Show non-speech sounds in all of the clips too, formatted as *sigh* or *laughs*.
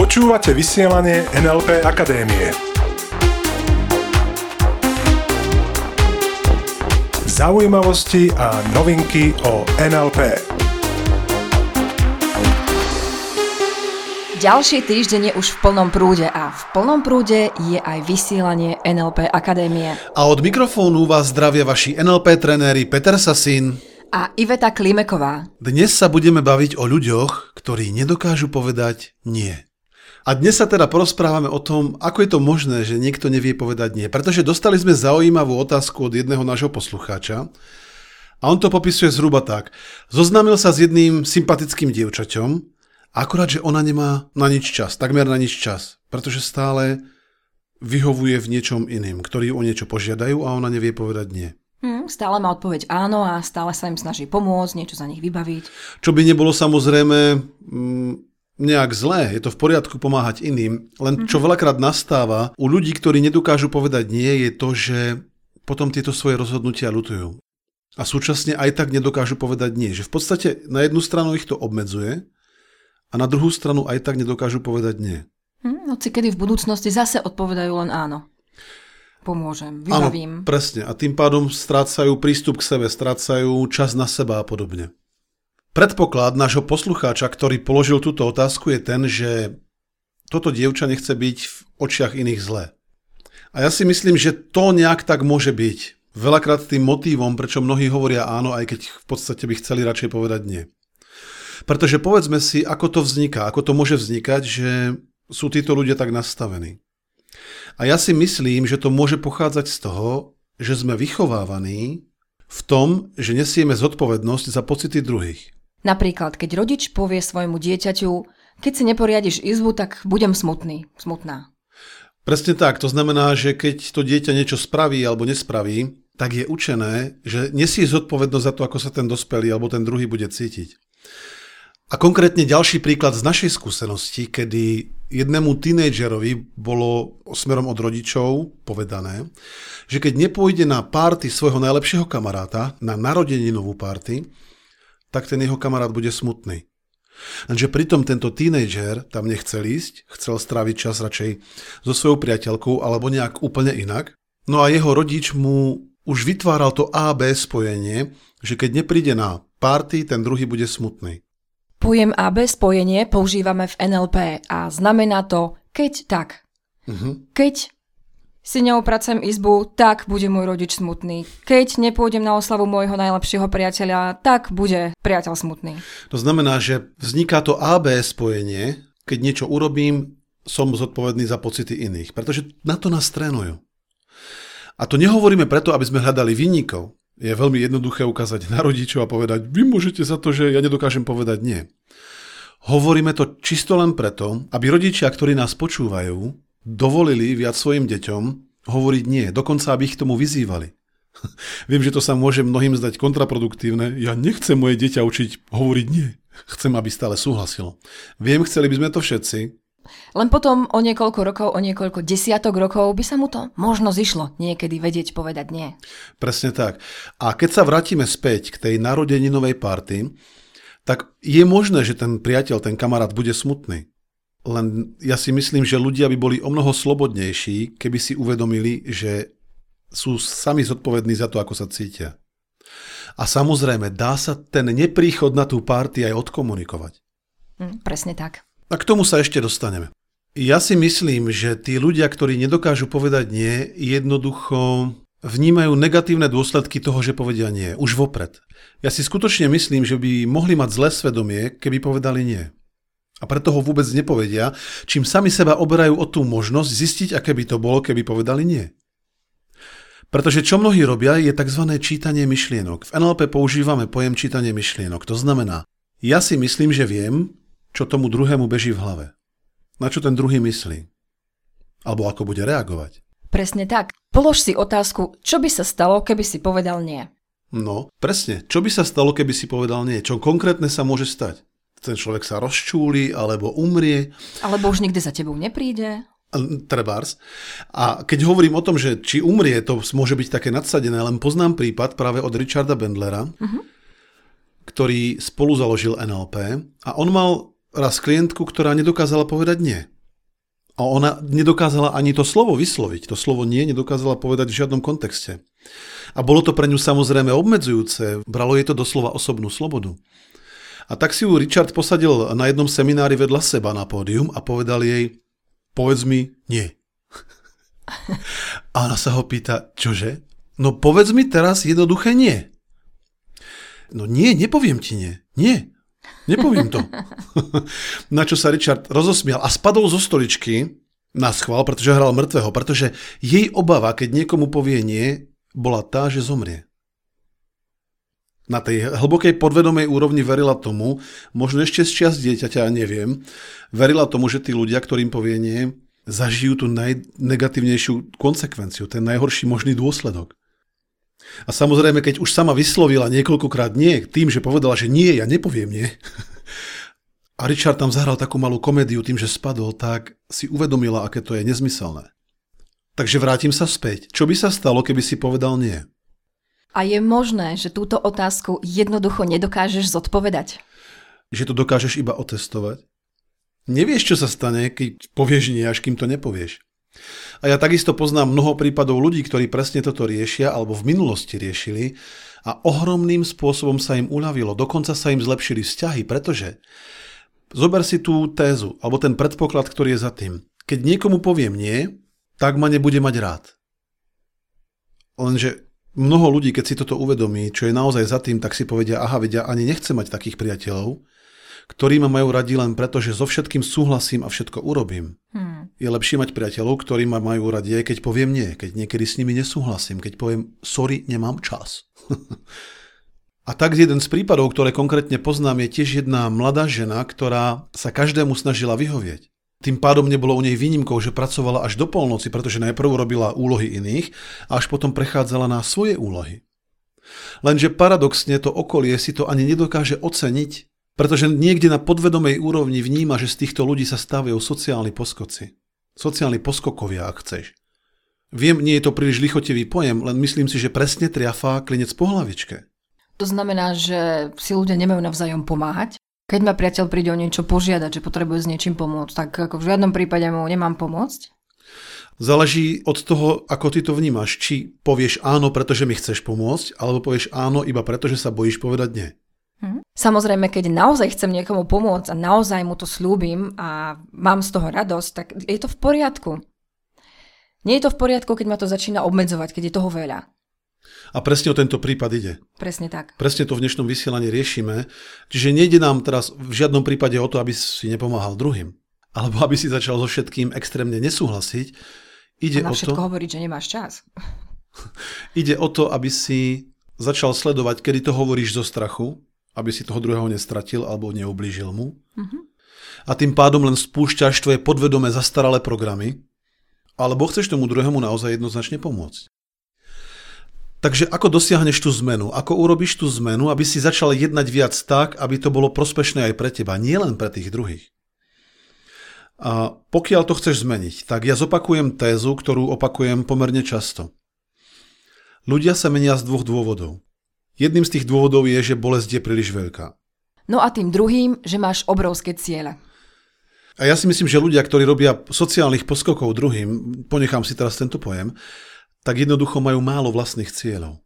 Počúvate vysielanie NLP Akadémie. Zaujímavosti a novinky o NLP. Ďalší týždeň je už v plnom prúde a v plnom prúde je aj vysielanie NLP Akadémie. A od mikrofónu vás zdravia vaši NLP trenéri Peter Sasín a Iveta Klimeková. Dnes sa budeme baviť o ľuďoch, ktorí nedokážu povedať nie. A dnes sa teda porozprávame o tom, ako je to možné, že niekto nevie povedať nie. Pretože dostali sme zaujímavú otázku od jedného nášho poslucháča a on to popisuje zhruba tak. Zoznámil sa s jedným sympatickým dievčaťom, akurát, že ona nemá na nič čas, takmer na nič čas, pretože stále vyhovuje v niečom iným, ktorí o niečo požiadajú a ona nevie povedať nie. Hmm, stále má odpoveď áno a stále sa im snaží pomôcť, niečo za nich vybaviť. Čo by nebolo samozrejme mm, nejak zlé, je to v poriadku pomáhať iným, len čo mhm. veľakrát nastáva u ľudí, ktorí nedokážu povedať nie, je to, že potom tieto svoje rozhodnutia lutujú. A súčasne aj tak nedokážu povedať nie. Že v podstate na jednu stranu ich to obmedzuje a na druhú stranu aj tak nedokážu povedať nie. Hm, hoci kedy v budúcnosti zase odpovedajú len áno. Pomôžem, vybavím. Áno, presne. A tým pádom strácajú prístup k sebe, strácajú čas na seba a podobne. Predpoklad nášho poslucháča, ktorý položil túto otázku, je ten, že toto dievča nechce byť v očiach iných zlé. A ja si myslím, že to nejak tak môže byť. Veľakrát tým motívom, prečo mnohí hovoria áno, aj keď v podstate by chceli radšej povedať nie. Pretože povedzme si, ako to vzniká, ako to môže vznikať, že sú títo ľudia tak nastavení. A ja si myslím, že to môže pochádzať z toho, že sme vychovávaní v tom, že nesieme zodpovednosť za pocity druhých. Napríklad, keď rodič povie svojmu dieťaťu, keď si neporiadiš izbu, tak budem smutný, smutná. Presne tak, to znamená, že keď to dieťa niečo spraví alebo nespraví, tak je učené, že nesie zodpovednosť za to, ako sa ten dospelý alebo ten druhý bude cítiť. A konkrétne ďalší príklad z našej skúsenosti, kedy jednému tínejdžerovi bolo smerom od rodičov povedané, že keď nepôjde na párty svojho najlepšieho kamaráta, na narodeninovú párty, tak ten jeho kamarát bude smutný. Lenže pritom tento tínejdžer tam nechcel ísť, chcel stráviť čas radšej so svojou priateľkou alebo nejak úplne inak. No a jeho rodič mu už vytváral to AB spojenie, že keď nepríde na párty, ten druhý bude smutný. Pojem AB spojenie používame v NLP a znamená to keď tak. Uh-huh. Keď si neopracem izbu, tak bude môj rodič smutný. Keď nepôjdem na oslavu môjho najlepšieho priateľa, tak bude priateľ smutný. To znamená, že vzniká to AB spojenie, keď niečo urobím, som zodpovedný za pocity iných, pretože na to nás trénujú. A to nehovoríme preto, aby sme hľadali vinníkov. Je veľmi jednoduché ukázať na rodičov a povedať, vy môžete za to, že ja nedokážem povedať nie. Hovoríme to čisto len preto, aby rodičia, ktorí nás počúvajú, dovolili viac svojim deťom hovoriť nie, dokonca aby ich k tomu vyzývali. *laughs* Viem, že to sa môže mnohým zdať kontraproduktívne. Ja nechcem moje dieťa učiť hovoriť nie. Chcem, aby stále súhlasilo. Viem, chceli by sme to všetci. Len potom o niekoľko rokov, o niekoľko desiatok rokov by sa mu to možno zišlo niekedy vedieť povedať nie. Presne tak. A keď sa vrátime späť k tej narodeninovej party, tak je možné, že ten priateľ, ten kamarát bude smutný. Len ja si myslím, že ľudia by boli o mnoho slobodnejší, keby si uvedomili, že sú sami zodpovední za to, ako sa cítia. A samozrejme, dá sa ten nepríchod na tú party aj odkomunikovať. Mm, presne tak. A k tomu sa ešte dostaneme. Ja si myslím, že tí ľudia, ktorí nedokážu povedať nie, jednoducho vnímajú negatívne dôsledky toho, že povedia nie, už vopred. Ja si skutočne myslím, že by mohli mať zlé svedomie, keby povedali nie a preto ho vôbec nepovedia, čím sami seba oberajú o tú možnosť zistiť, aké by to bolo, keby povedali nie. Pretože čo mnohí robia, je tzv. čítanie myšlienok. V NLP používame pojem čítanie myšlienok. To znamená, ja si myslím, že viem, čo tomu druhému beží v hlave. Na čo ten druhý myslí. Alebo ako bude reagovať. Presne tak. Polož si otázku, čo by sa stalo, keby si povedal nie. No, presne. Čo by sa stalo, keby si povedal nie? Čo konkrétne sa môže stať? ten človek sa rozčúli alebo umrie. Alebo už nikdy za tebou nepríde. Trebárs. A keď hovorím o tom, že či umrie, to môže byť také nadsadené, len poznám prípad práve od Richarda Bendlera, uh-huh. ktorý spolu založil NLP a on mal raz klientku, ktorá nedokázala povedať nie. A ona nedokázala ani to slovo vysloviť. To slovo nie nedokázala povedať v žiadnom kontexte. A bolo to pre ňu samozrejme obmedzujúce. Bralo jej to doslova osobnú slobodu. A tak si ju Richard posadil na jednom seminári vedľa seba na pódium a povedal jej, povedz mi nie. *laughs* A ona sa ho pýta, čože? No povedz mi teraz jednoduché nie. No nie, nepoviem ti nie. Nie, nepoviem to. *laughs* na čo sa Richard rozosmial a spadol zo stoličky na schvál, pretože hral mŕtvého, pretože jej obava, keď niekomu povie nie, bola tá, že zomrie. Na tej hlbokej podvedomej úrovni verila tomu, možno ešte z čas dieťaťa, neviem, verila tomu, že tí ľudia, ktorým povie nie, zažijú tú najnegatívnejšiu konsekvenciu, ten najhorší možný dôsledok. A samozrejme, keď už sama vyslovila niekoľkokrát nie, tým, že povedala, že nie, ja nepoviem nie, *laughs* a Richard tam zahral takú malú komédiu tým, že spadol, tak si uvedomila, aké to je nezmyselné. Takže vrátim sa späť. Čo by sa stalo, keby si povedal nie? A je možné, že túto otázku jednoducho nedokážeš zodpovedať? Že to dokážeš iba otestovať? Nevieš, čo sa stane, keď povieš nie, až kým to nepovieš. A ja takisto poznám mnoho prípadov ľudí, ktorí presne toto riešia alebo v minulosti riešili a ohromným spôsobom sa im uľavilo, dokonca sa im zlepšili vzťahy, pretože zober si tú tézu alebo ten predpoklad, ktorý je za tým. Keď niekomu poviem nie, tak ma nebude mať rád. Lenže mnoho ľudí, keď si toto uvedomí, čo je naozaj za tým, tak si povedia, aha, vedia, ani nechce mať takých priateľov, ktorí ma majú radi len preto, že so všetkým súhlasím a všetko urobím. Hmm. Je lepšie mať priateľov, ktorí ma majú radi, keď poviem nie, keď niekedy s nimi nesúhlasím, keď poviem sorry, nemám čas. *laughs* a tak jeden z prípadov, ktoré konkrétne poznám, je tiež jedna mladá žena, ktorá sa každému snažila vyhovieť. Tým pádom nebolo u nej výnimkou, že pracovala až do polnoci, pretože najprv robila úlohy iných a až potom prechádzala na svoje úlohy. Lenže paradoxne to okolie si to ani nedokáže oceniť pretože niekde na podvedomej úrovni vníma, že z týchto ľudí sa stávajú sociálni poskoci. Sociálni poskokovia, ak chceš. Viem, nie je to príliš lichotivý pojem, len myslím si, že presne triafá klinec po hlavičke. To znamená, že si ľudia nemajú navzájom pomáhať? Keď ma priateľ príde o niečo požiadať, že potrebuje s niečím pomôcť, tak ako v žiadnom prípade mu nemám pomôcť? Záleží od toho, ako ty to vnímaš. Či povieš áno, pretože mi chceš pomôcť, alebo povieš áno iba preto, že sa bojíš povedať nie. Hm? Samozrejme, keď naozaj chcem niekomu pomôcť a naozaj mu to slúbim a mám z toho radosť, tak je to v poriadku. Nie je to v poriadku, keď ma to začína obmedzovať, keď je toho veľa. A presne o tento prípad ide. Presne tak. Presne to v dnešnom vysielaní riešime. Čiže nejde nám teraz v žiadnom prípade o to, aby si nepomáhal druhým. Alebo aby si začal so všetkým extrémne nesúhlasiť. Ide a na o to, hovoriť, že nemáš čas. *laughs* ide o to, aby si začal sledovať, kedy to hovoríš zo strachu, aby si toho druhého nestratil alebo neublížil mu. Mm-hmm. A tým pádom len spúšťaš tvoje podvedomé zastaralé programy, alebo chceš tomu druhému naozaj jednoznačne pomôcť. Takže ako dosiahneš tú zmenu? Ako urobíš tú zmenu, aby si začal jednať viac tak, aby to bolo prospešné aj pre teba, nielen pre tých druhých? A pokiaľ to chceš zmeniť, tak ja zopakujem tézu, ktorú opakujem pomerne často. Ľudia sa menia z dvoch dôvodov. Jedným z tých dôvodov je, že bolesť je príliš veľká. No a tým druhým, že máš obrovské ciele. A ja si myslím, že ľudia, ktorí robia sociálnych poskokov druhým, ponechám si teraz tento pojem, tak jednoducho majú málo vlastných cieľov.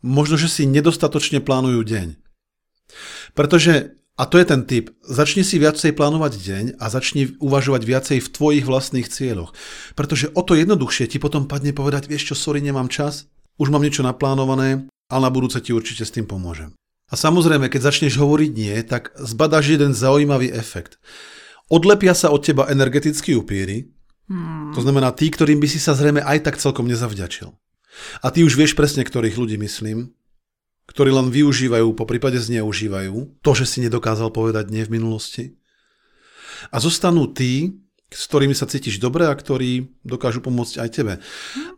Možno, že si nedostatočne plánujú deň. Pretože, a to je ten typ, začni si viacej plánovať deň a začni uvažovať viacej v tvojich vlastných cieľoch. Pretože o to jednoduchšie ti potom padne povedať, vieš čo, sorry, nemám čas, už mám niečo naplánované, ale na budúce ti určite s tým pomôžem. A samozrejme, keď začneš hovoriť nie, tak zbadáš jeden zaujímavý efekt. Odlepia sa od teba energetickí upíry, hmm. to znamená tí, ktorým by si sa zrejme aj tak celkom nezavďačil. A ty už vieš presne, ktorých ľudí myslím, ktorí len využívajú, po prípade zneužívajú to, že si nedokázal povedať nie v minulosti. A zostanú tí, s ktorými sa cítiš dobre a ktorí dokážu pomôcť aj tebe.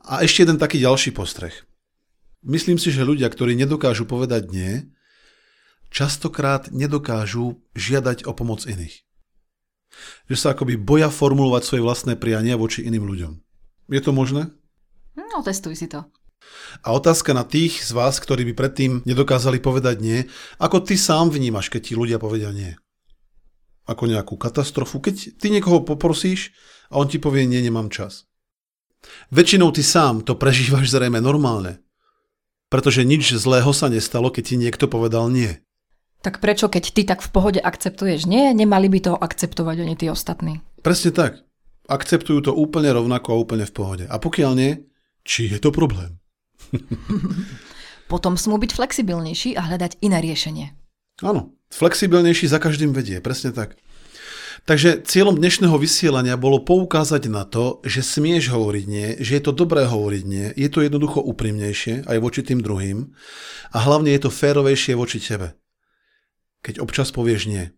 A ešte jeden taký ďalší postreh. Myslím si, že ľudia, ktorí nedokážu povedať nie, častokrát nedokážu žiadať o pomoc iných. Že sa akoby boja formulovať svoje vlastné priania voči iným ľuďom. Je to možné? No, testuj si to. A otázka na tých z vás, ktorí by predtým nedokázali povedať nie, ako ty sám vnímaš, keď ti ľudia povedia nie? Ako nejakú katastrofu, keď ty niekoho poprosíš a on ti povie nie, nemám čas. Väčšinou ty sám to prežívaš zrejme normálne, pretože nič zlého sa nestalo, keď ti niekto povedal nie. Tak prečo, keď ty tak v pohode akceptuješ nie, nemali by to akceptovať oni tí ostatní? Presne tak. Akceptujú to úplne rovnako a úplne v pohode. A pokiaľ nie, či je to problém? *laughs* Potom smú byť flexibilnejší a hľadať iné riešenie. Áno, flexibilnejší za každým vedie, presne tak. Takže cieľom dnešného vysielania bolo poukázať na to, že smieš hovoriť nie, že je to dobré hovoriť nie, je to jednoducho úprimnejšie aj voči tým druhým a hlavne je to férovejšie voči tebe. Keď občas povieš nie.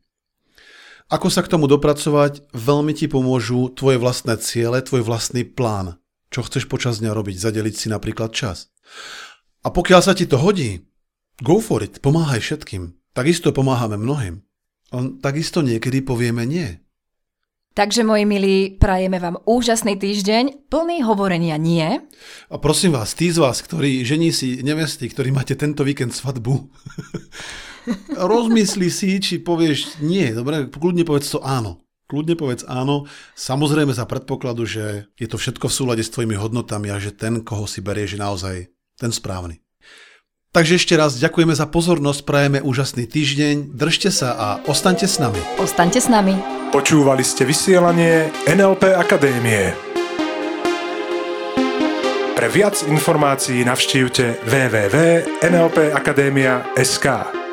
Ako sa k tomu dopracovať, veľmi ti pomôžu tvoje vlastné ciele, tvoj vlastný plán. Čo chceš počas dňa robiť, zadeliť si napríklad čas. A pokiaľ sa ti to hodí, go for it, pomáhaj všetkým. Takisto pomáhame mnohým. On takisto niekedy povieme nie. Takže, moji milí, prajeme vám úžasný týždeň, plný hovorenia nie. A prosím vás, tí z vás, ktorí žení si nevesty, ktorí máte tento víkend svadbu, *laughs* rozmysli si, či povieš nie. Dobre, kľudne povedz to áno. Kľudne povedz áno, samozrejme za predpokladu, že je to všetko v súlade s tvojimi hodnotami a že ten, koho si berieš, je naozaj ten správny. Takže ešte raz ďakujeme za pozornosť, prajeme úžasný týždeň, držte sa a ostaňte s nami. Ostaňte s nami. Počúvali ste vysielanie NLP Akadémie. Pre viac informácií navštívte www.nlpakademia.sk.